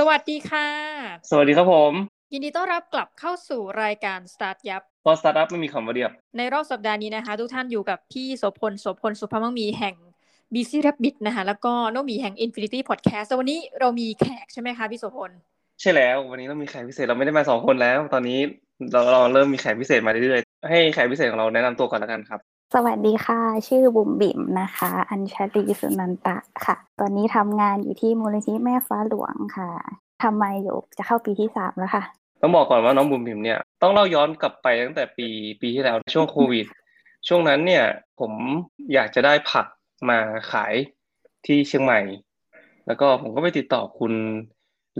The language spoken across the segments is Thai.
สวัสดีค่ะ สวัสดีครับผม ยินดีต้อนรับกลับเข้าสู่รายการ Start ยับพอสตาร์ทอัพไม่มีคำว่าเดียบ ในรอบสัปดาห์นี้นะคะ ทุกท่านอยู่กับพี่โสพลโสพลสุภาพมังมีแห่ง Busy Rabbit นะคะแล้วก็น้องหมีแห่ง Infinity Podcast วันนี้เรามีแขกใช่ไหมคะพี่โสพล ใช่แล้ว วันนี้เรามีแขกพิเศษเราไม่ได้มาสองคนแล้ว ตอนนี้เราเราเริ่มมีแขกพิเศษมาเรื่อยๆให้แขกพิเศษของเราแนะนำตัวก่อนแล้วกันครับ สวัสดีค่ะ ชื่อบุ๋มบิ๋มนะคะ อัญชลีสุนันตะค่ะ ตอนนี้ทำงานอยู่ที่มูลนิธิแม่ฟ้าหลวงค่ะทำมาอยู่จะเข้าปีที่สามแล้วค่ะ ต้องบอกก่อนว่าน้องบุ๋มบิมเนี่ยต้องเล่าย้อนกลับไปตั้งแต่ปีปีที่แล้วช่วงโควิด ช่วงนั้นเนี่ยผมอยากจะได้ผักมาขายที่เชียงใหม่ แล้วก็ผมก็ไปติดต่อคุณ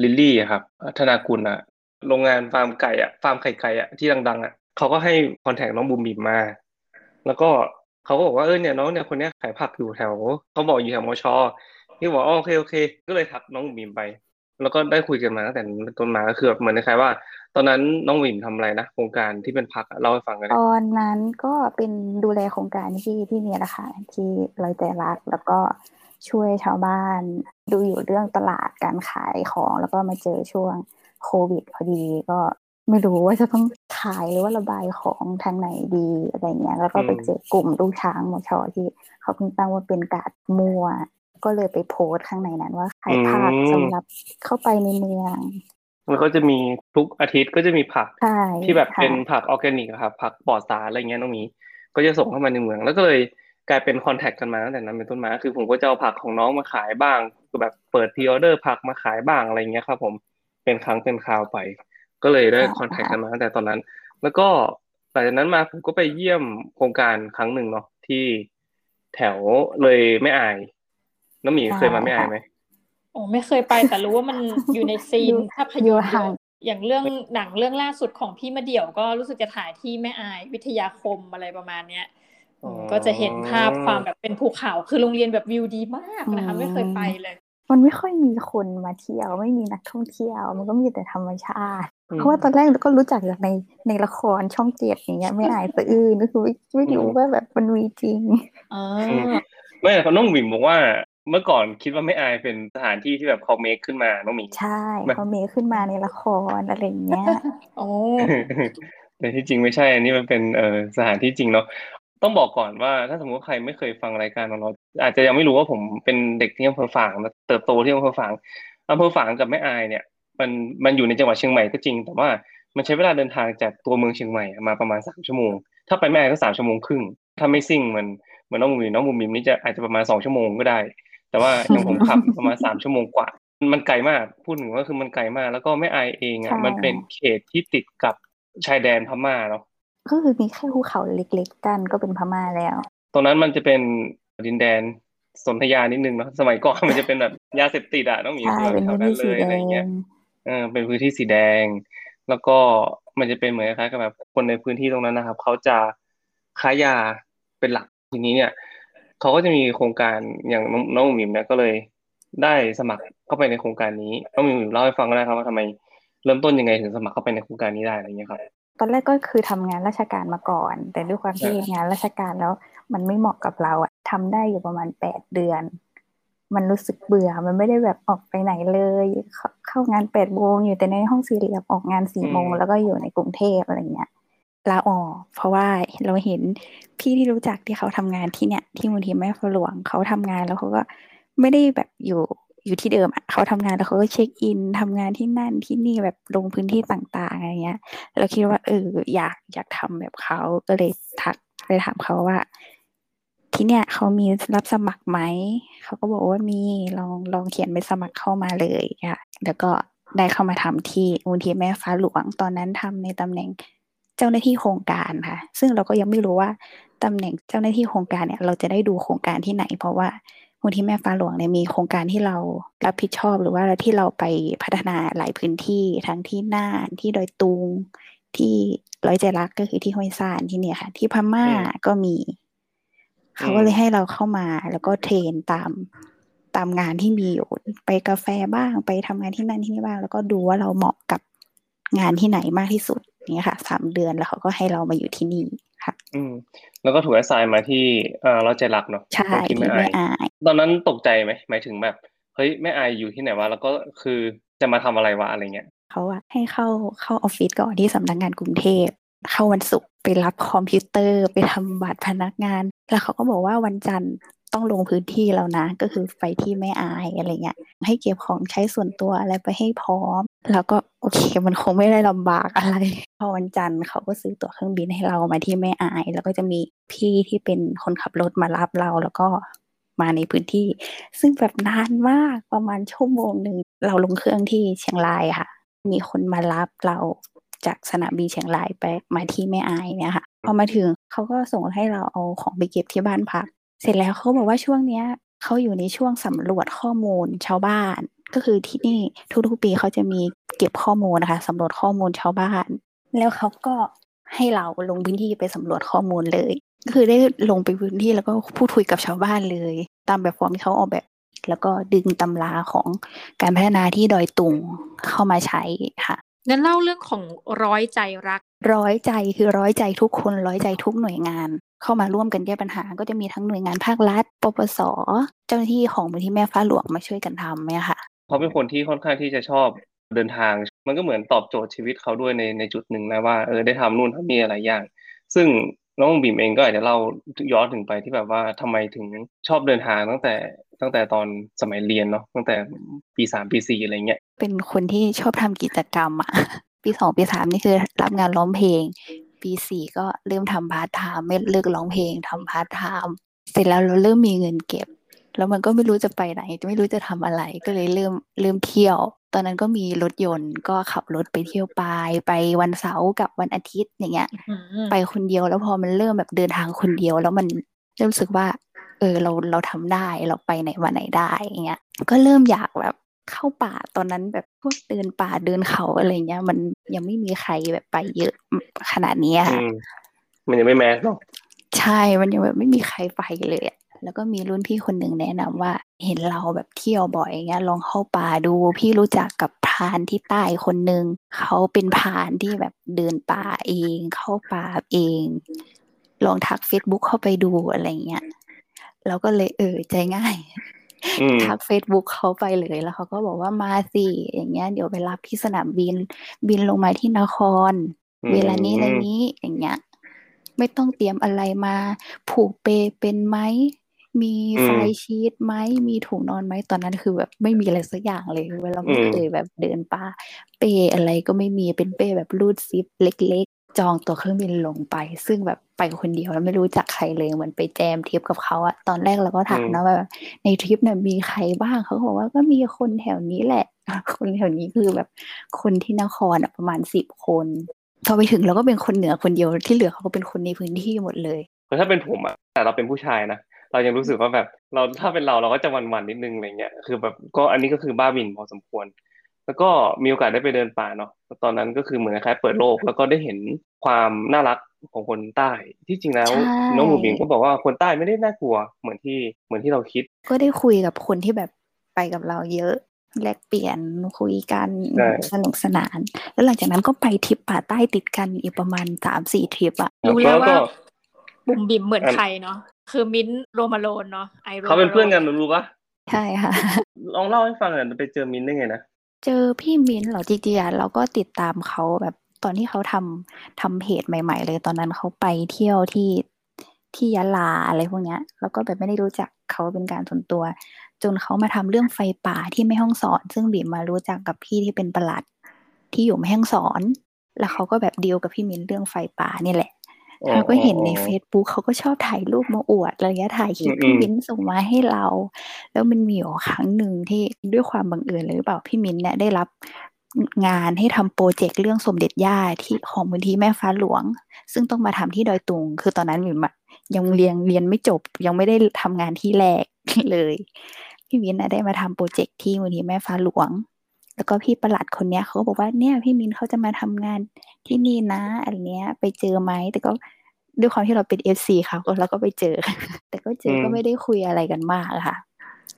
ลิลลี่ครับ ธนากุลอะโรงงานฟาร์มไก่อะฟาร์มไข่ไก่อะที่ดังๆอะเขาก็ให้ contact น้องบุ๋มบิมมา แล้วก็เขาก็บอกว่าเออเนี่ยน้องเนี่ยคนนี้ขายผักอยู่แถวเขาบอกอยู่แถวมชนี่บอกโอเคโอเค ก็เลยทักน้องมิมไป แล้วก็ได้คุยกันมาตั้งแต่ต้นมาก็คือแบบเหมือนคล้ายว่า ตอนนั้นน้องวิมทำอะไรนะโครงการที่เป็นพักเล่าให้ฟังกันตอนนั้นก็เป็นดูแลโครงการที่ที่เนี่ยแหละค่ะที่ลอยใจรักแล้วก็ช่วยชาวบ้านดูอยู่เรื่องตลาดการขายของ แล้วก็มาเจอช่วงโควิดพอดีก็ไม่รู้ว่าจะต้อง ขายหรือว่าระบายของทางไหนดีอะไรเงี้ย แล้วก็ไปเจอกลุ่มลูกช้างมชที่เขาเพิ่งตั้งว่าเป็นกาดมัว ก็เลยไปโพสต์ข้างในนั้นว่าขายผักสำหรับเข้าไปในเมืองแล้วก็จะมีทุกอาทิตย์ก็จะมีผักใช่ที่แบบค่ะเป็นผักออร์แกนิกอะครับผักปลอดสารอะไรเงี้ยน้องหมี ก็จะส่งเข้ามาในเมือง แล้วก็เลยกลายเป็นคอนแทคกันมาตั้งแต่นั้นเป็นต้นมาคือผมก็จะเอาผักของน้องมาขายบ้างคือแบบเปิดพรีออเดอร์ผักมาขายบ้างอะไรเงี้ยครับผมเป็นครั้งเป็นคราวไป ก็เลยได้คอนแทคกันมาตั้งแต่ตอนนั้น แล้วก็หลังจากนั้นมาผมก็ไปเยี่ยมโครงการครั้งหนึ่งเนาะที่แถวเลยไม่อาย น้องหมีเคยมาไม่อายไหมโอ้ไม่เคยไปแต่รู้ว่ามันอยู่ในซีนภาพยนตร์อยู่ห่างอย่างเรื่องหนังเรื่องล่าสุดของพี่มาเดี่ยวก็รู้สึกจะถ่ายที่แม่อายวิทยาคมอะไรประมาณเนี้ยอ๋อก็จะเห็นภาพความแบบเป็นภูเขาคือโรงเรียนแบบวิวดีมากนะคะอืมไม่เคยไปเลย มันไม่ค่อยมีคนมาเที่ยว ไม่มีนักท่องเที่ยว มันก็มีแต่ธรรมชาติอืมเพราะว่าตอนแรกเราก็รู้จักจากในในละครช่องเจ็ดอย่างเงี้ยไม่อายสะอื้นก็คือไม่ไม่รู้ว่าแบบมันมีจริงอ๋อไม่แต่น้องหมิมบอกว่าเมื่อก่อนคิดว่าไม่อายเป็นสถานที่ที่แบบเขาเมคขึ้นมาน้องหมิใช่มันเขาเมคขึ้นมาในละครอะไรอย่างเงี้ยโอ้แต่ที่จริงไม่ใช่อันนี้มันเป็นเออสถานที่จริงเนาะต้องบอกก่อนว่าถ้าสมมติว่าใครไม่เคยฟังรายการของเรา อาจจะยังไม่รู้ว่าผมเป็นเด็กที่อำเภอฝางนะเติบโตที่อำเภอฝางอำเภอฝางกับแม่อายเนี่ย มันมันอยู่ในจังหวัดเชียงใหม่ก็จริง แต่ว่ามันใช้เวลาเดินทางจากตัวเมืองเชียงใหม่มาประมาณสามชั่วโมง ถ้าไปแม่อายก็สามชั่วโมงครึ่งถ้าไม่ซิ่งมันเหมือนน้องบุ๋มน้องบุ๋มบิมนี่จะอาจจะประมาณสองชั่วโมงก็ได้ แต่ว่าอย่างผมขับประมาณสามชั่วโมงกว่า มันไกลมากพูดถึงว่าคือมันไกลมาก แล้วก็แม่อายเองใช่อะมันเป็นเขตที่ติดกับชายแดนพม่าเนาะก็คือมีแค่ภูเขาเล็กๆกันก็เป็นพม่าแล้ว ตรงนั้นมันจะเป็น ดินแดนสนธยานิดนึงเนาะสมัยก่อนมันจะเป็นแบบยาเสพติดอะต้องมีใช่แถเป็นวพื้นนั้ที่นเลสียแดอะไรเงี้ยงเออเป็นพื้นที่สีแดง แล้วก็มันจะเป็นเหมือนคล้ายๆกับแบบคนในพื้นที่ตรงนั้นนะครับเขาจะค้ายาเป็นหลักทีนี้เนี่ยเขาก็จะมีโครงการอย่างน้องน้องหมิมเนี่ยก็เลยได้สมัครเข้าไปในโครงการนี้น้องหมิมเล่าให้ฟังก็ได้ครับว่าทำไมเริ่มต้นยังไงถึงสมัครเข้าไปในโครงการนี้ได้อะไรเงี้ยครับตอนแรกก็คือทำงานราชการมาก่อน แต่ด้วยความที่ใช่งานราชการแล้ว มันไม่เหมาะกับเราอะทำได้อยู่ประมาณแปดเดือน มันรู้สึกเบื่อ มันไม่ได้แบบออกไปไหนเลยเข้าเข้างานแปดโมงอยู่แต่ในห้องสี่เหลี่ยมออกงานสี่โมงแล้วก็อยู่ในกรุงเทพอะไรเงี้ยลาออกเพราะว่าเราเห็นพี่ที่รู้จักที่เขาทำงานที่เนี่ย ที่มูลที่แม่ฟ้าหลวงเขาทำงานแล้วเขาก็ไม่ได้แบบอยู่อยู่ที่เดิมอะเขาทำงานแล้วเขาก็เช็คอินทำงานที่นั่นที่นี่แบบลงพื้นที่ต่างๆอะไรเงี้ยเราคิดว่าเอออยากอยากทำแบบเขาก็เลยทักไปถามเขาว่า ที่เนี่ยเขามีรับสมัครไหม เขาก็บอกว่ามีลองลองเขียนไปสมัครเข้ามาเลยค่ะแล้วก็ได้เข้ามาทำที่มูลที่แม่ฟ้าหลวงตอนนั้นทำในตำแหน่งเจ้าหน้าที่โครงการค่ะ ซึ่งเราก็ยังไม่รู้ว่าตำแหน่งเจ้าหน้าที่โครงการเนี่ยเราจะได้ดูโครงการที่ไหน เพราะว่ามูลที่แม่ฟ้าหลวงเนี่ยมีโครงการที่เรารับผิดชอบหรือว่าที่เราไปพัฒนาหลายพื้นที่ทั้งที่น่านที่ดอยตุงที่ร้อยใจรักก็คือที่ห้วยซานที่เนี่ยค่ะ ที่พม่าอืมก็มี เขาก็เลยให้เราเข้ามาแล้วก็เทรนตามตามงานที่มีอยู่ไปกาแฟบ้างไปทำงานที่นั่นที่นี่บ้าง แล้วก็ดูว่าเราเหมาะกับงานที่ไหนมากที่สุดอย่างเงี้ยค่ะสามเดือนแล้วเขาก็ให้เรามาอยู่ที่นี่ค่ะ อืม แล้วก็ถูกแอสไซน์มาที่เออเราใจรักเนาะใช่ที่ที่ไม่ไม่อายอาย ตอนนั้นตกใจไหมหมายถึงแบบเฮ้ยแม่อายอยู่ที่ไหนวะแล้วก็คือจะมาทำอะไรวะอะไรเงี้ยเขาอะให้เข้าเข้าออฟฟิศก่อนที่สำนักงงานกรุงเทพเข้าวันศุกร์ไป รับคอมพิวเตอร์ไปทำบัตรพนักงาน แล้วเขาก็บอกว่าวันจันทร์ต้องลงพื้นที่แล้วนะ ก็คือไปที่แม่อายอะไรเงี้ยให้เก็บของใช้ส่วนตัวอะไรไปให้พร้อม แล้วก็โอเคมันคงไม่ได้ลำบากอะไร พอวันจันทร์เขาก็ซื้อตั๋วเครื่องบินให้เรามาที่แม่อาย แล้วก็จะมีพี่ที่เป็นคนขับรถมารับเราแล้วก็มาในพื้นที่ ซึ่งแบบนานมากประมาณชั่วโมงหนึ่งเราลงเครื่องที่เชียงรายค่ะ มีคนมารับเรา จากสนามบินเชียงรายไปมาที่แม่อายเนี่ยค่ะพอมาถึงเขาก็ส่งให้เราเอาของไปเก็บที่บ้านพัก เสร็จแล้วเขาบอกว่าช่วงเนี้ยเขาอยู่ในช่วงสำรวจข้อมูลชาวบ้าน ก็คือที่นี่ทุกๆปีเขาจะมีเก็บข้อมูลนะคะสำรวจข้อมูลชาวบ้าน แล้วเขาก็ให้เราลงพื้นที่ไปสำรวจข้อมูลเลยคือได้ลงไปพื้นที่แล้วก็พูดคุยกับชาวบ้านเลย ตามแบบฟอร์มที่เขาออกแบบ แล้วก็ดึงตำราของการพัฒนาที่ดอยตุงเข้ามาใช้ค่ะ งั้นเล่าเรื่องของร้อยใจรัก ร้อยใจคือร้อยใจทุกคนร้อยใจทุกหน่วยงาน เข้ามาร่วมกันแก้ปัญหา ก็จะมีทั้งหน่วยงานภาครัฐ ปปส เจ้าหน้าที่ของมูลที่แม่ฟ้าหลวงมาช่วยกันทำเนี่ยค่ะเขาเป็นคนที่ค่อนข้างที่จะชอบเดินทาง มันก็เหมือนตอบโจทย์ชีวิตเขาด้วยในในจุดหนึ่งนะว่าเออได้ทำนู่นทำนี่อะไรอย่าง ซึ่งน้องบีมเองก็อาจจะเล่าย้อนถึงไปที่แบบว่าทำไมถึงชอบเดินทางตั้งแต่ ตั้งแต่ตอนสมัยเรียนเนาะตั้งแต่ปีสามปีสี่อะไรเงี้ยเป็นคนที่ชอบทำกิจกรรมอะปีสองปีสามนี่คือรับงานร้องเพลง ปีสี่ก็เริ่มทำพาร์ทไทม์ไม่เลิกร้องเพลงทำพาร์ทไทม์เสร็จแล้วเราเริ่มมีเงินเก็บ แล้วมันก็ไม่รู้จะไปไหนไม่รู้จะทำอะไรก็เลยเริ่มเริ่มเที่ยว ตอนนั้นก็มีรถยนต์ก็ขับรถไปเที่ยวไปไปวันเสาร์กับวันอาทิตย์อย่างเงี้ย ไปคนเดียวแล้วพอมันเริ่มแบบเดินทางคนเดียว แล้วมันเริ่มรู้สึกว่า เออเราเราทำได้เราไปไหนวันไหนได้อย่างเงี้ยก็เริ่มอยากแบบเข้าป่าตอนนั้นแบบพวกเดินป่าเดินเขาอะไรเงี้ย มันยังไม่มีใครแบบไปเยอะขนาดนี้ค่ะมันยังไม่แมสเนาะใช่มันยังแบบไม่มีใครไปเลยแล้วก็มีรุ่นพี่คนหนึ่งแนะนำว่า เห็นเราแบบเที่ยวบ่อยเงี้ยลองเข้าป่าดู พี่รู้จักกับพรานที่ใต้คนหนึ่งเขาเป็นพรานที่แบบเดินป่าเอง เข้าป่าเอง ลองทักเฟซบุ๊กเข้าไปดูอะไรเงี้ย เราก็เลยเออใจง่ายทักเฟซบุ๊กเขาไปเลยแล้วเขาก็บอกว่ามาสิอย่างเงี้ยเดี๋ยวไปรับที่สนามบิน บินลงมาที่นคร เวลานี้อะไรนี้อย่างเงี้ย ไม่ต้องเตรียมอะไรมา ผูกเปลเป็นไหมมี flysheet ไหมมีถุงนอนไหมตอนนั้นคือแบบไม่มีอะไรสักอย่างเลยเวลาไม่เคยแบบเดินป่า เปอะไรก็ไม่มีเป็นเป้แบบรูดซิปเล็ก จองตัวเครื่องบินลงไป ซึ่งแบบไปคนเดียวแล้วไม่รู้จักใครเลยเหมือนไปแจมทริปกับเขาอะตอนแรกเราก็ถามนะว่าในทริปเนี่ยมีใครบ้างเขาบอกว่าก็มีคนแถวนี้แหละ คนแถวนี้คือแบบคนที่นครอะประมาณสิบคนพอไปถึงเราก็เป็นคนเหนือคนเดียวที่เหลือเขาก็เป็นคนในพื้นที่หมดเลยถ้าเป็นผมอะแต่เราเป็นผู้ชายนะเรายังรู้สึกว่าแบบเราถ้าเป็นเราเราก็จะวันๆนิดนึงอะไรเงี้ยคือแบบก็อันนี้ก็คือบ้าบินพอสมควร แล้วก็มีโอกาสได้ไปเดินป่าเนาะตอนนั้นก็คือเหมือนคล้ายเปิดโลก แล้วก็ได้เห็นความน่ารักของคนใต้ ที่จริงแล้วน้องหมูบิงก็บอกว่าคนใต้ไม่ได้น่ากลัวเหมือนที่เหมือนที่เราคิด ก็ได้คุยกับคนที่แบบไปกับเราเยอะแลกเปลี่ยนคุยกันสนุกสนาน แล้วหลังจากนั้นก็ไปทริปป่าใต้ติดกันอีกประมาณสามสี่ทริปอะรู้แล้วว่าบุ๋มบิมเหมือนใครเนาะคือมิ้นโรมาโลนเนาะไอโรเขาเป็นเพื่อนกันรู้ปะใช่ค่ะ ลองเล่าให้ฟังหน่อยไปเจอมิ้นได้ไงนะ เจอพี่มิ้นเหรอจริงๆเราก็ติดตามเขาแบบตอนที่เขาทำทำเพจใหม่ ๆ เลยตอนนั้นเขาไปเที่ยวที่ที่ยะลาอะไรพวกเนี้ย แล้วก็แบบไม่ได้รู้จักเขาเป็นการส่วนตัว จนเขามาทำเรื่องไฟป่าที่แม่ห้องสอน ซึ่งบีมมารู้จักกับพี่ที่เป็นประหลัด ที่อยู่แม่ห้องสอน แล้วเขาก็แบบเดีลกับพี่มิ้นเรื่องไฟป่านี่แหละ เราก็เห็นใน Facebook เขาก็ชอบถ่ายรูปมาอวดอะไรเงี้ยถ่ายคลิปพี่มิ้นส่งมาให้เรา แล้วมันมีอยู่ครั้งหนึ่งที่ด้วยความบังเอิญเลยหรือเปล่าพี่มิ้นเนี่ยได้รับงานให้ทำโปรเจกต์เรื่องสมเด็จย่าที่ของมูลที่แม่ฟ้าหลวง ซึ่งต้องมาทำที่ดอยตุง คือตอนนั้นมินยังเรียนเรียนไม่จบ ยังไม่ได้ทำงานที่แรกเลย พี่มิ้นได้มาทำโปรเจกต์ที่มูลที่แม่ฟ้าหลวง แล้วก็พี่ประหลัดคนเนี้ยเขาก็บอกว่าเนี่ยพี่มิ้นเขาจะมาทำงานที่นี่นะอันเนี้ย ไปเจอไหมแต่ก็ด้วยความที่เราเป็น FC ค่ะเราก็ไปเจอ แต่ก็เจอก็ไม่ได้คุยอะไรกันมากค่ะ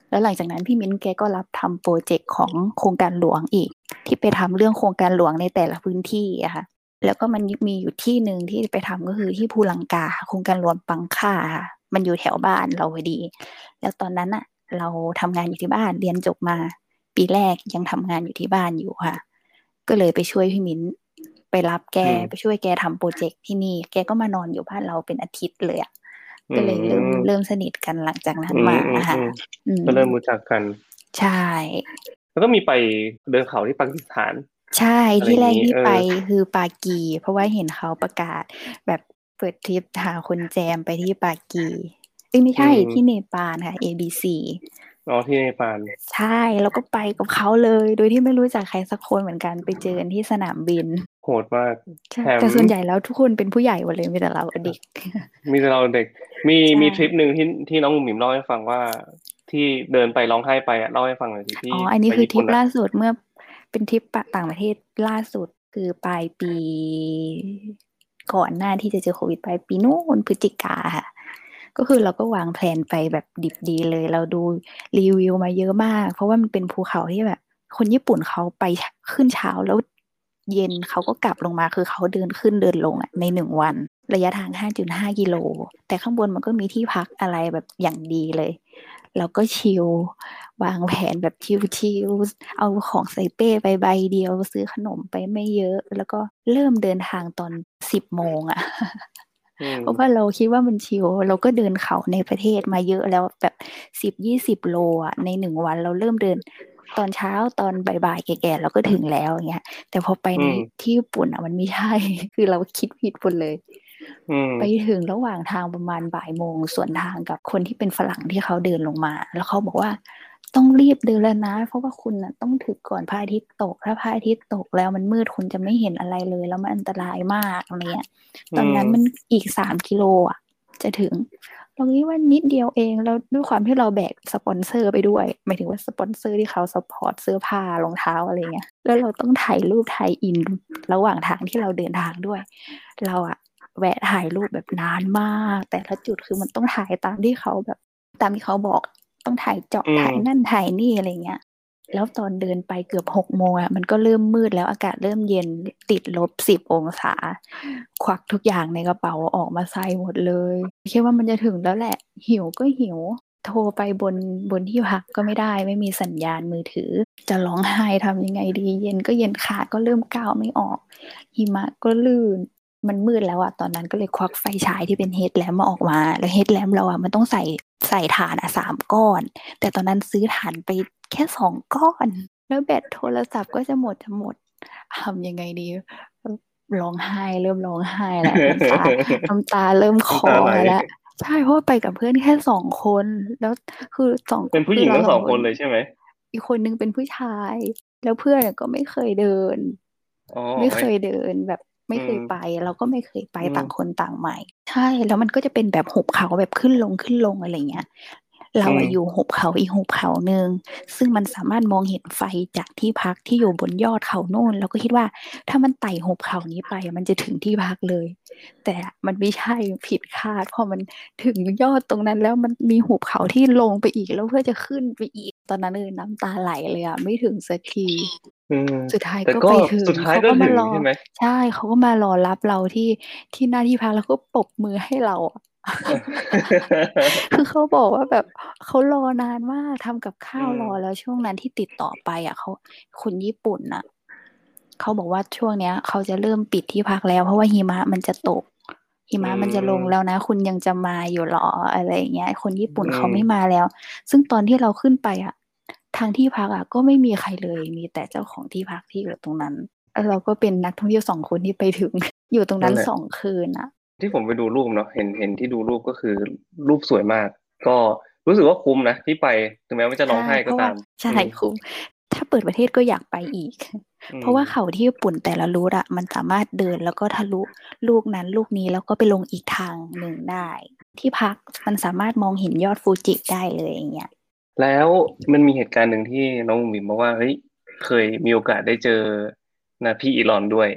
แล้วหลังจากนั้นพี่มิ้นแกก็รับทำ project ของโครงการหลวงอีก ที่ไปทำเรื่องโครงการหลวงในแต่ละพื้นที่อะค่ะ แล้วก็มันมีอยู่ที่หนึ่งที่ไปทำก็คือที่ภูลังกาโครงการหลวงปังค่าค่ะมันอยู่แถวบ้านเราพอดี แล้วตอนนั้นอะเราทำงานอยู่ที่บ้านเรียนจบมา ปีแรกยังทำงานอยู่ที่บ้านอยู่ค่ะ ก็เลยไปช่วยพี่มิ้นไปรับแกไปช่วยแกทำโปรเจกต์ที่นี่ แกก็มานอนอยู่บ้านเราเป็นอาทิตย์เลยอะก็เลยเริ่มเริ่มสนิทกันหลังจากนั้นมาค่ะก็เริ่มรู้จักกัน ใช่ แล้วก็มีไปเดินเขาที่ปากีสถาน ใช่ที่แรกที่ไปคือปากี เพราะว่าเห็นเขาประกาศ แบบเปิดทริปหาคนแจมไปที่ปากีเอ้ไม่ใช่ที่เนปาลค่ะ ABC อ๋อที่เนปาลใช่แล้วก็ไปกับเขาเลย โดยที่ไม่รู้จักใครสักคนเหมือนกันไปเจอกันที่สนามบิน โหดมากแต่ส่วนใหญ่แล้วทุกคนเป็นผู้ใหญ่หมดเลยมีแต่เราเด็ก มีแต่เราเด็ก มีมีทริปหนึ่งที่ที่น้องหมิมเล่าให้ฟังว่าที่เดินไปร้องไห้ไปอะเล่าให้ฟังหน่อยที่อ๋ออันนี้คือทริปล่าสุดเมื่อเป็นทริปต่างประเทศล่าสุดคือปลายปี ก่อนหน้าที่จะเจอโควิดปลายปีนู้นพฤศจิกาค่ะ ก็คือเราก็วางแผนไปแบบดิบดีเลย เราดูรีวิวมาเยอะมาก เพราะว่ามันเป็นภูเขาที่แบบ คนญี่ปุ่นเขาไปขึ้นเช้าแล้วเย็นเขาก็กลับลงมาคือเขาเดินขึ้นเดินลงอะในหนึ่งวัน ระยะทาง 5.5 กิโล แต่ข้างบนมันก็มีที่พักอะไรแบบอย่างดีเลย เราก็ชิลวางแผนแบบชิลๆเอาของใส่เป้ไปใบเดียวซื้อขนมไปไม่เยอะ แล้วก็เริ่มเดินทางตอนสิบโมงอะ เพราะว่าเราคิดว่ามันชิวเราก็เดินเขาในประเทศมาเยอะแล้วแบบสิบยี่สิบโลอะในหนึ่งวันเราเริ่มเดินตอนเช้าตอนบ่ายๆแก่ๆเราก็ถึงแล้วอย่างเงี้ย แต่พอไปในที่ญี่ปุ่นอะมันไม่ใช่ คือเราคิดผิดหมดเลยไปถึงระหว่างทางประมาณบ่ายโมงส่วนทางกับคนที่เป็นฝรั่งที่เขาเดินลงมา แล้วเขาบอกว่า ต้องรีบเดินแล้วนะ เพราะว่าคุณนะต้องถึงก่อนพระอาทิตย์ตก ถ้าพระอาทิตย์ตกแล้วมันมืดคุณจะไม่เห็นอะไรเลย แล้วมันอันตรายมากอะไรเงี้ยตอนนั้นมันอีกสามกิโลอะ จะถึงเราคิดว่านิดเดียวเองแล้วด้วยความที่เราแบกสปอนเซอร์ไปด้วยหมายถึงว่าสปอนเซอร์ที่เขา support เสื้อผ้ารองเท้าอะไรเงี้ยแล้วเราต้องถ่ายรูปถ่ายอินระหว่างทางที่เราเดินทางด้วย เราอะแวะถ่ายรูปแบบนานมาก แต่ละจุดคือมันต้องถ่ายตามที่เขาแบบ ตามที่เขาบอก ต้องถ่ายเจาะถ่ายนั่นถ่ายนี่อะไรเงี้ย แล้วตอนเดินไปเกือบหกโมงอะมันก็เริ่มมืดแล้วอากาศเริ่มเย็นติดลบสิบองศา ควักทุกอย่างในกระเป๋าออกมาใส่หมดเลยคิดว่ามันจะถึงแล้วแหละ หิวก็หิว โทรไปบนบนที่พักก็ไม่ได้ ไม่มีสัญญาณมือถือ จะร้องไห้ทำยังไงดี เย็นก็เย็นขาก็เริ่มก้าวไม่ออก หิมะก็ลื่น มันมืดแล้วอะตอนนั้นก็เลยควักไฟฉายที่เป็นเฮดแลมมาออกมา แล้วเฮดแลมเราอะมันต้องใส่ใส่ฐานอะสามก้อน แต่ตอนนั้นซื้อฐานไปแค่สองก้อน แล้วแบตโทรศัพท์ก็จะหมดจะหมดทำยังไงดีร้องไห้เริ่มร้องไห้แล้วน้ำตาน้ำตาเริ่มคอแล้วใช่เพราะไปกับเพื่อนแค่สองคนแล้วคือสองเป็นผู้หญิงทั้งสองคนเลยใช่ไหมอีกคนนึงเป็นผู้ชาย แล้วเพื่อนก็ไม่เคยเดิน ไม่เคยเดินแบบ ไม่เคยไป เราก็ไม่เคยไปต่างคนต่างใหม่ ใช่แล้วมันก็จะเป็นแบบหุบเขาแบบขึ้นลงขึ้นลงอะไรเงี้ย เราอยู่หุบเขาอีกหุบเขาหนึ่งซึ่งมันสามารถมองเห็นไฟจากที่พักที่อยู่บนยอดเขาโน่นเราก็คิดว่า ถ้ามันไต่หุบเขานี้ไป มันจะถึงที่พักเลย แต่มันไม่ใช่ผิดคาดพอมันถึงยอดตรงนั้น แล้วมันมีหุบเขาที่ลงไปอีกแล้วเพื่อจะขึ้นไปอีก ตอนนั้นเออน้ำตาไหลเลยอะไม่ถึงสักทีสุดท้ายก็ไปถึงเขาก็มารอใช่เขาก็มารอรับเราที่ที่หน้าที่พักแล้วก็ปบมือให้เรา คือเขาบอกว่าแบบเขารอนานมากทำกับข้าวรอแล้วช่วงนั้นที่ติดต่อไปอะเขาคนญี่ปุ่นน่ะเขาบอกว่าช่วงเนี้ย เขาจะเริ่มปิดที่พักแล้ว เพราะว่าหิมะมันจะตกหิมะมันจะลงแล้วนะ คุณยังจะมาอยู่หรออะไรเงี้ย คนญี่ปุ่นเขาไม่มาแล้ว ซึ่งตอนที่เราขึ้นไปอะ ทางที่พักอะก็ไม่มีใครเลย มีแต่เจ้าของที่พักที่อยู่ตรงนั้นเราก็เป็นนักท่องเที่ยวสองคนที่ไปถึง อยู่ตรงนั้นสองคืนอะ ที่ผมไปดูรูปเนาะเห็นเห็นที่ดูรูปก็คือรูปสวยมาก ก็รู้สึกว่าคุ้มนะที่ไปถึงแม้ว่าจะร้องไห้ก็ตามใช่คุ้ม ถ้าเปิดประเทศก็อยากไปอีก เพราะว่าเขาที่ญี่ปุ่นแต่ละรูทอะมันสามารถเดินแล้วก็ทะลุลูกนั้นลูกนี้แล้วก็ไปลงอีกทางหนึ่งได้ ที่พักมันสามารถมองเห็นยอดฟูจิได้เลยอย่างเงี้ยแล้วมันมีเหตุการณ์หนึ่งที่น้องมิมบอกว่าเฮ้ยเคยมีโอกาสได้เจอนะพี่อีลอนด้วย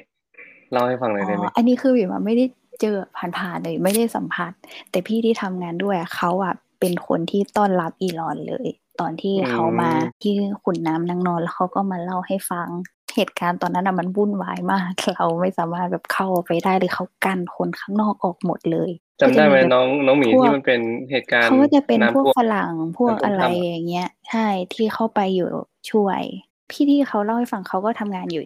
เล่าให้ฟังหน่อยได้ไหมอันนี้คือวิมไม่ได้ เจอผ่านๆเลยไม่ได้สัมผัส แต่พี่ที่ทำงานด้วยเขาอะเป็นคนที่ต้อนรับอีลอนเลย ตอนที่เขามาที่ขุนน้ำนางนอนแล้วเขาก็มาเล่าให้ฟังเหตุการณ์ตอนนั้นอะมันวุ่นวายมาก เราไม่สามารถแบบเข้าไปได้เลยเขากันคนข้างนอกออกหมดเลยจำได้ไหมก็จะแบบน้องน้องหมีพวกที่มันเป็นเหตุการณ์เขาก็จะเป็นพวกำท่ฝรั่งพวกน้ำท่วมอะไรถ้ำอะอย่างเงี้ยใช่ที่เข้าไปอยู่ช่วย พี่ที่เขาเล่าให้ฟังเขาก็ทำงานอยู่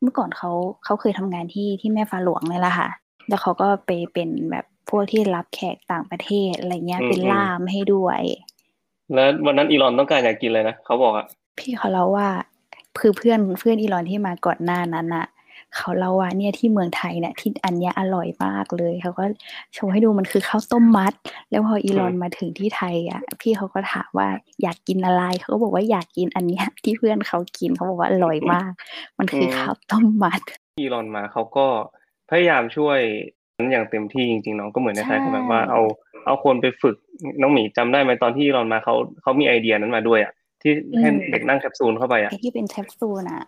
เมื่อก่อนเขาเขาเคยทำงานที่ที่แม่ฟ้าหลวงเลยล่ะค่ะ แล้วเขาก็ไปเป็นแบบพวกที่รับแขกต่างประเทศอะไรเงี้ยอืมเป็นอืมล่ามให้ด้วย แล้ววันนั้นอีลอนต้องการอยากกินเลยนะเขาบอกอะพี่เขาเล่าว่าคือเพื่อนเพื่อนอีลอนที่มาก่อนหน้านั้นน่ะเขาเล่าว่าเนี่ยที่เมืองไทยเนี่ยที่อันเนี้ยอร่อยมากเลยเขาก็โชว์ให้ดูมันคือข้าวต้มมัด แล้วพออีลอนมาถึงที่ไทยอะพี่เขาก็ถามว่าอยากกินอะไรเขาก็บอกว่าอยากกินอันเนี้ยที่เพื่อนเขากินเขาบอกว่าอร่อยมาก มันคือข้าวต้มมัด อีลอนมาเขาก็ พยายามช่วยอย่างเต็มที่จริงๆน้องก็เหมือนในใช่ไทยคือแบบว่าเอาเอาคนไปฝึกน้องหมีจำได้ไหมตอนที่อีลอนมาเขาเขามีไอเดียนั้นมาด้วยอะที่ให้อืมเด็กนั่งแคปซูลเข้าไปอะไอที่เป็นแคปซูลอะ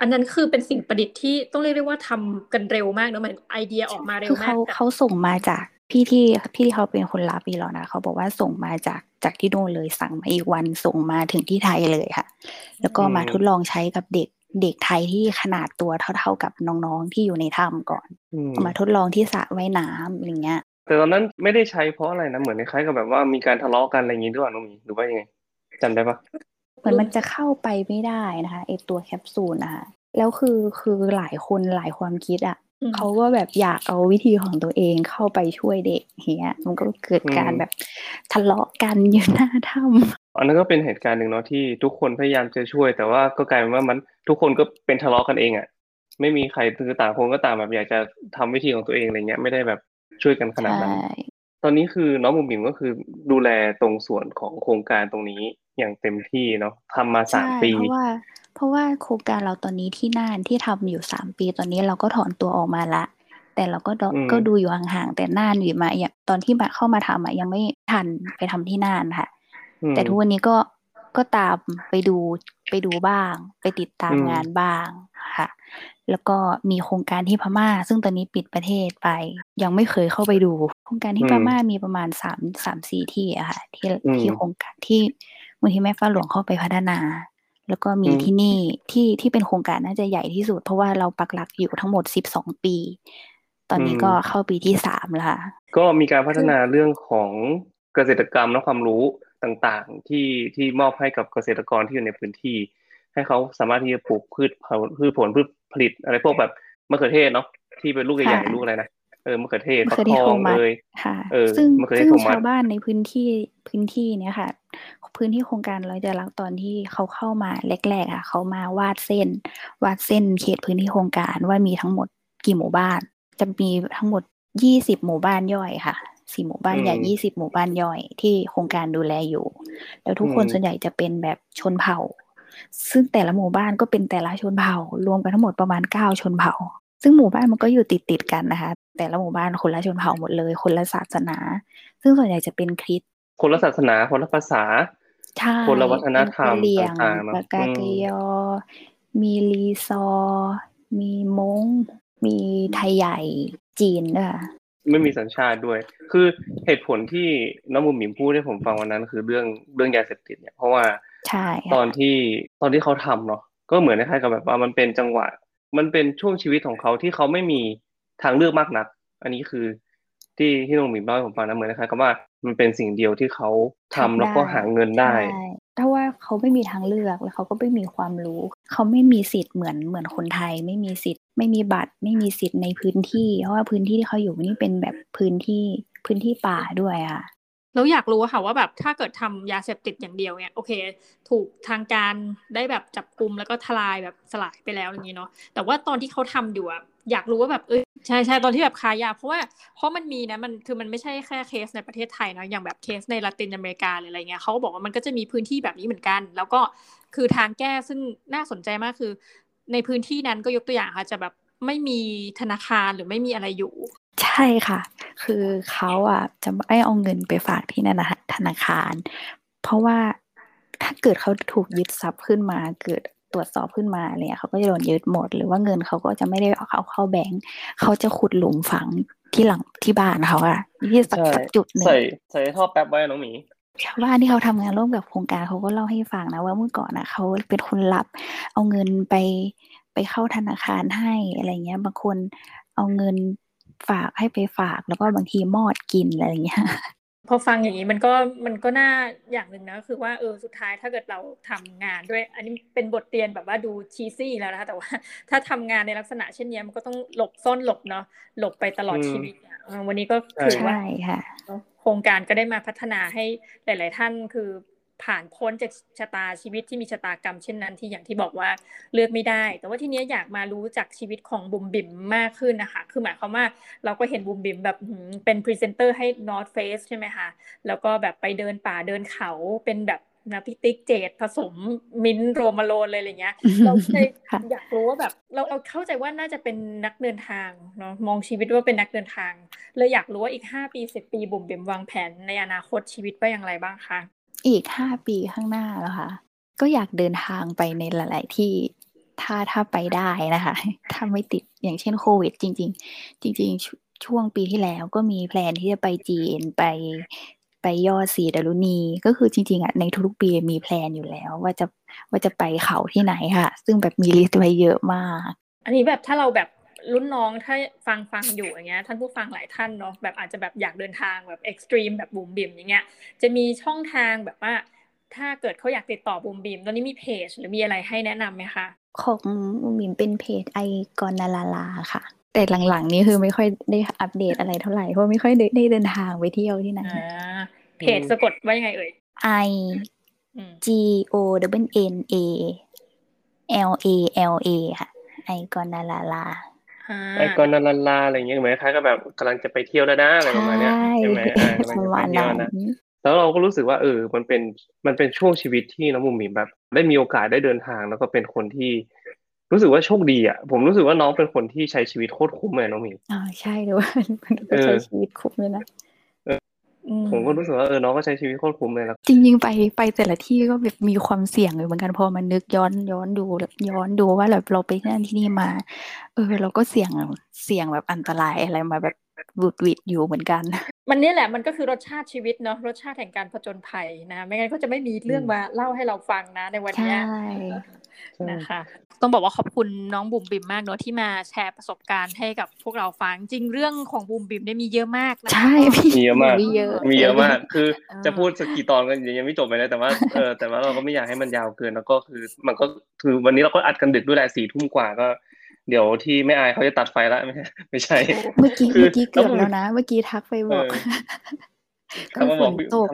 อันนั้นคือเป็นสิ่งประดิษฐ์ที่ต้องเรียกได้ว่าทำกันเร็วมากเนอะเหมือนไอเดียออกมาเร็วคือมาเขากแต่เขาส่งมาจากพี่ที่พี่ที่เขาเป็นคนรับอีลอนนะเขาบอกว่าส่งมาจากจากที่นู่นเลยสั่งมาอีกวันส่งมาถึงที่ไทยเลยค่ะ แล้วก็มาทดลองใช้กับเด็ก เด็กไทยที่ขนาดตัวเท่าๆกับน้องๆที่อยู่ในถ้ำก่อนอืมเอามาทดลองที่สระว่ายน้ำอะไรเงี้ย แต่ตอนนั้นไม่ได้ใช้เพราะอะไรนะเหมือนคล้ายๆกับแบบว่ามีการทะเลาะกันอะไรอย่างงี้ด้วยน้องหมีหรือว่ายังไงจำได้ปะเหมือนมันจะเข้าไปไม่ได้นะคะไอตัวแคปซูลนะคะแล้วคือคือหลายคนหลายความคิดอะอืม เขาก็แบบอยากเอาวิธีของตัวเองเข้าไปช่วยเด็กเงี้ย มันก็เกิดการแบบทะเลาะกันอยู่หน้าถ้ำอันนั้นก็เป็นเหตุการณ์หนึ่งเนาะที่ทุกคนพยายามจะช่วย แต่ว่าก็กลายเป็นว่ามันทุกคนก็เป็นทะเลาะกันเองอะไม่มีใครคือต่างคนก็ต่างแบบอยากจะทำวิธีของตัวเองอะไรเงี้ยไม่ได้แบบช่วยกันขนาดนั้นใช่ตอนนี้คือน้องบุ๋มบิ๋มก็คือดูแลตรงส่วนของโครงการตรงนี้อย่างเต็มที่เนาะทำมาสามใช่ปีเพราะว่า เพราะว่าโครงการเราตอนนี้ที่น่านที่ทำอยู่สามปีตอนนี้เราก็ถอนตัวออกมาละ แต่เราก็ดอืมก็ดูอยู่ห่างๆแต่น่านอยู่มาอย่างตอนที่มาเข้ามาทำอะยังไม่ทันไปทำที่น่านค่ะอืมแต่ทุกวันนี้ก็ก็ตามไปดูไปดูบ้าง ไปติดตามอืมงานบ้างค่ะ แล้วก็มีโครงการที่พม่า ซึ่งตอนนี้ปิดประเทศไป ยังไม่เคยเข้าไปดู โครงการที่พม่ามีประมาณสามสามสี่ที่อะค่ะที่ที่โครงการที่มูลที่แม่ฟ้าหลวงเข้าไปพัฒนา แล้วก็มีที่นี่ที่ที่เป็นโครงการน่าจะใหญ่ที่สุด เพราะว่าเราปักหลักอยู่ทั้งหมดสิบสองปี ตอนนี้ก็เข้าปีที่สามแล้วค่ะก็มีการพัฒนาเรื่องของเกษตรกรรมและความรู้ต่างๆ ที่ที่มอบให้กับเกษตรกรที่อยู่ในพื้นที่ ให้เขาสามารถที่จะปลูกพืชผลพืชผลพืชผลิต อะไรพวกแบบมะเขือเทศเนาะที่เป็นลูกใหญ่ค่ะๆลูกอะไรนะเออมะเขือเทศมะฟักเขือเททศอโทงมัสเลยค่ะเออซึ่งมะเขือเทศซึ่งโทมัสชาวบ้านในพื้นที่พื้นที่เนี้ยค่ะ พื้นที่โครงการเราจะรักษณ์ตอนที่เขาเข้ามาแรกๆอะเขามาวาดเส้น วาดเส้นเขตพื้นที่โครงการว่ามีทั้งหมดกี่หมู่บ้าน จะมีทั้งหมดยี่สิบหมู่บ้านย่อยค่ะสี่หมู่บ้านใหญ่อืมยี่สิบหมู่บ้านย่อยที่โครงการดูแลอยู่ แล้วทุกคนอืมส่วนใหญ่จะเป็นแบบชนเผ่า ซึ่งแต่ละหมู่บ้านก็เป็นแต่ละชนเผ่ารวมกันทั้งหมดประมาณเก้าชนเผ่า ซึ่งหมู่บ้านมันก็อยู่ติดติดๆกันนะคะ แต่ละหมู่บ้านคนละชนเผ่าหมดเลย คนละศาสนา ซึ่งส่วนใหญ่จะเป็นคริสต์ คนละศาสนา คนละภาษาใช่คนละวัฒนธรรมเป็นกะเหลี่ยงต่างๆเนอะปากกาอืมเกยอ มีลีซอ มีมงมีไทยใหญ่จีนด้วยค่ะไม่มีสัญชาติด้วย คือเหตุผลที่น้องบุ๋มบิ๋มพูดให้ผมฟังวันนั้น คือเรื่องเรื่องยาเสพติดเนี่ยเพราะว่าใช่ตอค่ะนที่ตอนที่เขาทำเนาะก็เหมือนคล้ายๆกับแบบว่ามันเป็นจังหวะ มันเป็นช่วงชีวิตของเขาที่เขาไม่มีทางเลือกมากนัก อันนี้คือที่ที่น้องบิ๋มเล่าให้ผมฟังนะเหมือนคล้ายๆกับว่า มันเป็นสิ่งเดียวที่เขาทำแล้วก็หาเงินได้ใช่ถ้าว่าเขาไม่มีทางเลือกแล้วเขาก็ไม่มีความรู้ เขาไม่มีสิทธิ์เหมือนเหมือนคนไทย ไม่มีสิทธิ์ ไม่มีบัตร ไม่มีสิทธิ์ในพื้นที่ เพราะว่าพื้นที่ที่เขาอยู่นี่เป็นแบบพื้นที่พื้นที่ป่าด้วยอะแล้วอยากรู้อะค่ะว่าแบบถ้าเกิดทำยาเสพติดอย่างเดียวเนี่ยโอเค ถูกทางการได้แบบจับกลุ่มแล้วก็ทลายแบบสลายไปแล้วอย่างนี้เนาะแต่ว่าตอนที่เขาทำอยู่อะ อยากรู้ว่าแบบเอ้ยใช่ใช่ตอนที่แบบค้ายยา เพราะว่าเพราะมันมีนะมันคือมันไม่ใช่แค่เคสในประเทศไทยเนาะอย่างแบบเคสในละตินอเมริกาหรืออะไรเงี้ยเขาก็บอกว่ามันก็จะมีพื้นที่แบบนี้เหมือนกัน แล้วก็คือทางแก้ซึ่งน่าสนใจมากคือ ในพื้นที่นั้นก็ยกตัวอย่างค่ะจะแบบไม่มีธนาคารหรือไม่มีอะไรอยู่ ใช่ค่ะ คือเขาอะจะไม่เอาเงินไปฝากที่นั่นนะธนาคาร เพราะว่าถ้าเกิดเขาถูกยึดทรัพย์ขึ้นมาเกิด ตรวจสอบขึ้นมาเนี่ยเขาก็จะโดนยึดหมด หรือว่าเงินเขาก็จะไม่ได้เอาเข้าเข้าแบงก์เขาจะขุดหลุมฝังที่หลังที่บ้านเขาอะที่สักใช่สักจุดหนึ่งใส่ใส่ท่อแป๊บไว้น้องหมีชาวบ้านที่เขาทำงานร่วมกับโครงการเขาก็เล่าให้ฟังนะว่าเมื่อก่อนนะเขาเป็นคนรับ เอาเงินไปไปไปเข้าธนาคารให้อะไรเงี้ย บางคนเอาเงินฝากให้ไปฝากแล้วก็บางทีมอดกินอะไรเงี้ย พอฟังอย่างนี้มันก็มันก็น่าอย่างหนึ่งนะคือว่าเออสุดท้ายถ้าเกิดเราทำงานด้วย อันนี้เป็นบทเรียนแบบว่าดูชีซี่แล้วนะคะแต่ว่าถ้าทำงานในลักษณะเช่นนี้มันก็ต้องหลบซ่อนหลบเนาะหลบไปตลอดชีวิตวันนี้ก็คือว่าโครงการก็ได้มาพัฒนาให้หลาย ๆ ท่านคือ ผ่านพ้นจากชะตาชีวิตที่มีชะตากรรมเช่นนั้นที่อย่างที่บอกว่าเลือกไม่ได้ แต่ว่าทีนี้อยากมารู้จักชีวิตของบุมบิมมากขึ้นนะคะ คือหมายความว่าเราก็เห็นบุมบิมแบบเป็นพรีเซนเตอร์ให้ North Face ใช่ไหมคะแล้วก็แบบไปเดินป่าเดินเขาเป็นแบบนะพี่ติ๊กเจษผสมมิ้นท์ Roam Alone เลยอะไรเงี้ย เราเลยอยากรู้ว่าแบบ เราเราเข้าใจว่าน่าจะเป็นนักเดินทางเนาะมองชีวิตว่าเป็นนักเดินทางเลยอยากรู้ว่าอีกห้าปีสิบปีบุ๋มเบมวางแผนในอนาคตชีวิตว่าอย่างไรบ้างคะ อีกห้าปีข้างหน้าแล้วค่ะ ก็อยากเดินทางไปในหลาย ๆ ที่ถ้าถ้าไปได้นะคะ ถ้าไม่ติดอย่างเช่นโควิด จริง ๆ จริง ๆ ช่วงปีที่แล้วก็มี plan ที่จะไปจีนไปไปยอดสีดารุณี ก็คือจริง ๆ อะ ในทุกปีมี plan อยู่แล้ว ว่าจะว่าจะไปเขาที่ไหนค่ะ ซึ่งแบบมี list ไว้เยอะมาก อันนี้แบบถ้าเราแบบ รุ่นน้องถ้าฟังฟังอยู่อย่างเงี้ยท่านผู้ฟังหลายท่านเนาะแบบอาจจะแบบอยากเดินทางแบบ extreme แบบบูมบิมอย่างเงี้ยจะมีช่องทางแบบว่า ถ้าเกิดเขาอยากติดต่อบูมบิมตอนนี้มีเพจหรือมีอะไรให้แนะนำไหมคะของบูมบิมเป็นเพจไอกอนาลาลาค่ะ แต่หลังๆนี้คือไม่ค่อยได้อัปเดตอะไรเท่าไหร่เพราะไม่ค่อยได้เดินทางไปเที่ยวที่ไหนเพจสะกดว่ายังไงเอ่ย I G O W N A L A L A ค่ะไอกอนาลาลา ไอกอนลาลาอะไรเงี้ยเหมือนคล้ายกับแบบกำลังจะไปเที่ยวแล้วนะอะไรประมาณเนี้ยใช่ไหมประมาณนั้นแล้วเราก็รู้สึกว่าเออ มันเป็นมันเป็นช่วงชีวิตที่น้องมุมมีแบบ ได้มีโอกาสได้เดินทางแล้วก็เป็นคนที่ รู้สึกว่าโชคดีอะ ผมรู้สึกว่าน้องเป็นคนที่ใช้ชีวิตโคตรคุ้มเลยน้องมีอ๋อใช่ด้วยใช้ชีวิตคุ้มเลยนะ ผมก็รู้สึกว่าเออน้องก็ใช้ชีวิตโคตรคุ้มเลยแล้วจริงๆไปไปแต่ละที่ก็แบบมีความเสี่ยงอยู่เหมือนกันพอมันนึกย้อนย้อนดูย้อนดูว่าแบบเราไปที่นั่นที่นี่มา เออ เราก็เสี่ยงเสี่ยงแบบอันตรายอะไรมาแบบบุดวิดอยู่เหมือนกัน มันนี่แหละมันก็คือรสชาติชีวิตเนาะรสชาติแห่งการผจญภัยนะ ไม่งั้นก็จะไม่มีเรื่องมาเล่าให้เราฟังนะในวันนี้ นะคะ ต้องบอกว่าขอบคุณน้องบุ๋มบิมมากเนาะที่มาแชร์ประสบการณ์ให้กับพวกเราฟังจริงเรื่องของบุ๋มบิมได้มีเยอะมากนะใช่มีเยอะมากมีเยอะมีเยอะมาก คือจะพูดสกี่ตอนก็ยังไม่จบไปเลยแต่ว่าเออแต่ว่าเราก็ไม่อยากให้มันยาวเกินแล้วก็คือมันก็คือวันนี้เราก็อัดกันดึกด้วยแหละสี่ทุ่มกว่าก็เดี๋ยวที่ไม่อายเขาจะตัดไฟแล้วไม่ใช่ ไม่ใช่ เมื่อกี้เมื่อกี้เกือบแล้วนะ เมื่อกี้ทักไปบอก ก็ฝนตก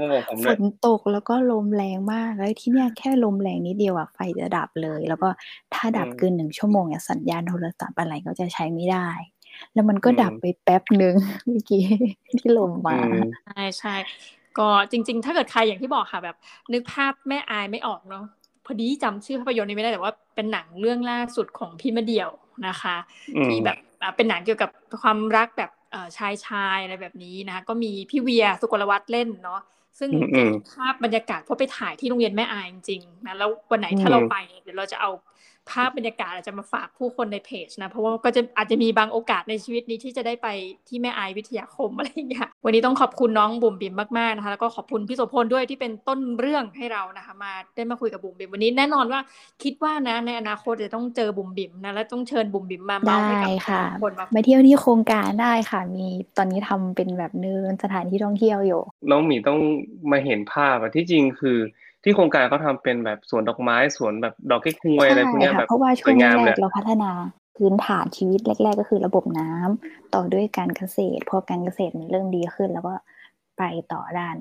ฝนตกแล้วก็ลมแรงมากแล้วที่เนี่ยแค่ลมแรงนิดเดียวอะไฟจะดับเลย แล้วก็ถ้าดับเกินหนึ่งชั่วโมงเนี่ยสัญญาณโทรศัพท์อะไรก็จะใช้ไม่ได้ แล้วมันก็ดับไปแป๊บหนึ่งเมื่อกี้ที่ลมมาใช่ใช่ก็จริง ๆ ถ้าเกิดใครอย่างที่บอกค่ะแบบ นึกภาพแม่อายไม่ออกเนาะพอดีจำชื่อภาพยนตร์นี้ไม่ได้แต่ว่าเป็นหนังเรื่องล่าสุดของพี่มะเดี่ยวนะคะ ที่แบบเป็นหนังเกี่ยวกับความรักแบบ ชายชายอะไรแบบนี้นะก็มีพี่เวียสุกลวัฒน์เล่นเนาะซึ่งภาพบรรยากาศพอไปถ่ายที่โรงเรียนแม่อายจริงๆนะแล้ววันไหนถ้าเราไปเดี๋ยวเราจะเอา ภาพบรรยากาศอาจจะมาฝากผู้คนในเพจนะ เพราะว่าก็จะอาจจะมีบางโอกาสในชีวิตนี้ที่จะได้ไปที่แม่อายวิทยาคมอะไรอย่างเงี้ยวันนี้ต้องขอบคุณน้องบุ๋มบิมมากๆนะคะ แล้วก็ขอบคุณพี่โสพลด้วยที่เป็นต้นเรื่องให้เรานะคะ มาได้มาคุยกับบุ๋มบิมวันนี้แน่นอนว่าคิดว่านะในอนาคตจะต้องเจอบุ๋มบิมนะและต้องเชิญบุ๋มบิมมาเมาให้กับคนมาเที่ยวที่โครงการได้ค่ะ มีตอนนี้ทำเป็นแบบเนินสถานที่ท่องเที่ยวอยู่น้องหมีต้องมาเห็นภาพอะที่จริงคือ ที่โครงการเขาทาเป็นแบบสวนดอกไม้สวนแบบดอกเก๊กฮวยอะไรพวกนี้แบบเพราะว่าช่วงแรกเราพัฒนาพื้นฐานชีวิตแรก ๆ ก็คือระบบน้ำต่อด้วยการเกษตร พอการเกษตรมันเริ่มดีขึ้น แล้วก็ไปต่อด้าน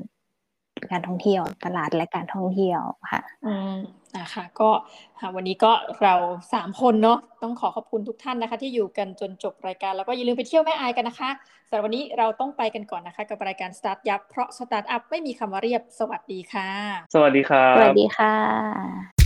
การท่องเที่ยวตลาดและการท่องเที่ยวค่ะอืม นะคะก็วันนี้ก็เราสามคนเนาะต้องขอขอบคุณทุกท่านนะคะ ที่อยู่กันจนจบรายการ แล้วก็อย่าลืมไปเที่ยวแม่อายกันนะคะสำหรับวันนี้เราต้องไปกันก่อนนะคะ กับรายการสตาร์ทยับเพราะสตาร์ทอัพไม่มีคำว่าเรียบสวัสดีค่ะ สวัสดีครับสวัสดีค่ะ